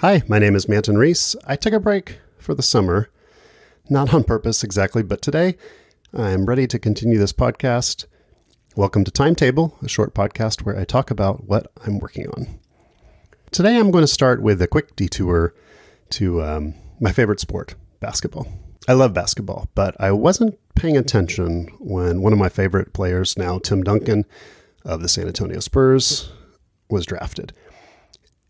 Hi, my name is Manton Reece. I took a break for the summer, not on purpose exactly, but today I am ready to continue this podcast. Welcome to Timetable, a short podcast where I talk about what I'm working on. Today I'm going to start with a quick detour to um, my favorite sport, basketball. I love basketball, but I wasn't paying attention when one of my favorite players, now Tim Duncan of the San Antonio Spurs, was drafted.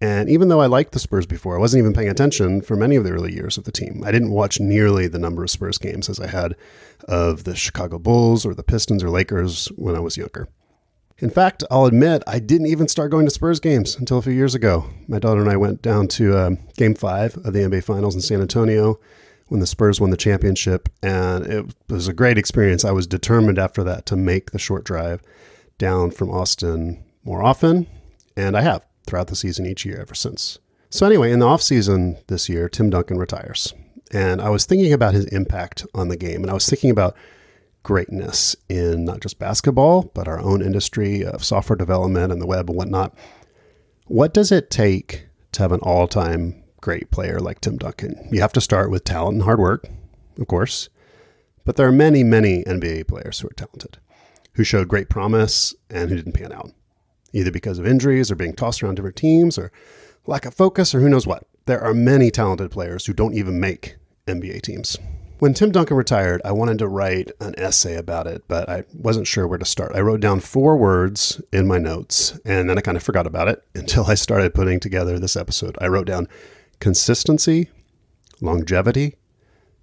And even though I liked the Spurs before, I wasn't even paying attention for many of the early years of the team. I didn't watch nearly the number of Spurs games as I had of the Chicago Bulls or the Pistons or Lakers when I was younger. In fact, I'll admit I didn't even start going to Spurs games until a few years ago. My daughter and I went down to um, Game 5 of the NBA Finals in San Antonio when the Spurs won the championship, and it was a great experience. I was determined after that to make the short drive down from Austin more often, and I have throughout the season each year ever since. So anyway, in the off season this year, Tim Duncan retires. And I was thinking about his impact on the game and I was thinking about greatness in not just basketball, but our own industry of software development and the web and whatnot. What does it take to have an all-time great player like Tim Duncan? You have to start with talent and hard work, of course. But there are many, many NBA players who are talented, who showed great promise and who didn't pan out either because of injuries or being tossed around different teams or lack of focus or who knows what. There are many talented players who don't even make NBA teams. When Tim Duncan retired, I wanted to write an essay about it, but I wasn't sure where to start. I wrote down four words in my notes, and then I kind of forgot about it until I started putting together this episode. I wrote down consistency, longevity,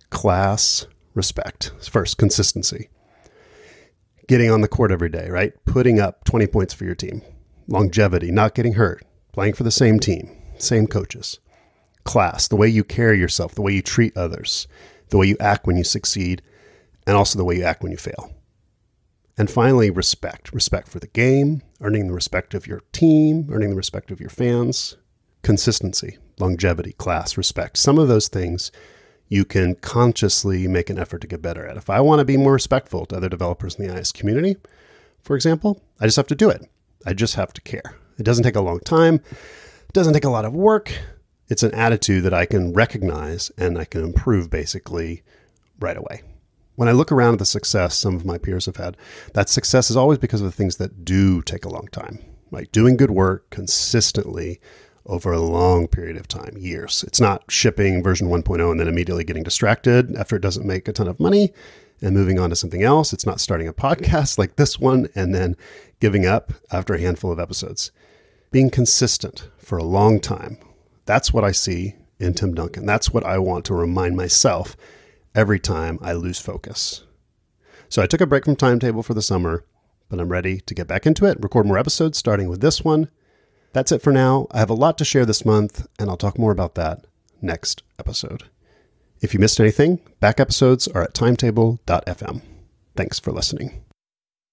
class, respect. First, consistency. Getting on the court every day, right? Putting up 20 points for your team longevity, not getting hurt, playing for the same team, same coaches, class, the way you carry yourself, the way you treat others, the way you act when you succeed, and also the way you act when you fail. And finally, respect respect for the game, earning the respect of your team, earning the respect of your fans, consistency, longevity, class, respect. Some of those things you can consciously make an effort to get better at. If I want to be more respectful to other developers in the iOS community, for example, I just have to do it. I just have to care. It doesn't take a long time, it doesn't take a lot of work. It's an attitude that I can recognize and I can improve basically right away. When I look around at the success some of my peers have had, that success is always because of the things that do take a long time, like doing good work consistently over a long period of time, years. It's not shipping version 1.0 and then immediately getting distracted after it doesn't make a ton of money and moving on to something else. It's not starting a podcast like this one and then giving up after a handful of episodes. Being consistent for a long time. That's what I see in Tim Duncan. That's what I want to remind myself every time I lose focus. So I took a break from Timetable for the summer, but I'm ready to get back into it, record more episodes, starting with this one. That's it for now. I have a lot to share this month, and I'll talk more about that next episode. If you missed anything, back episodes are at timetable.fm. Thanks for listening.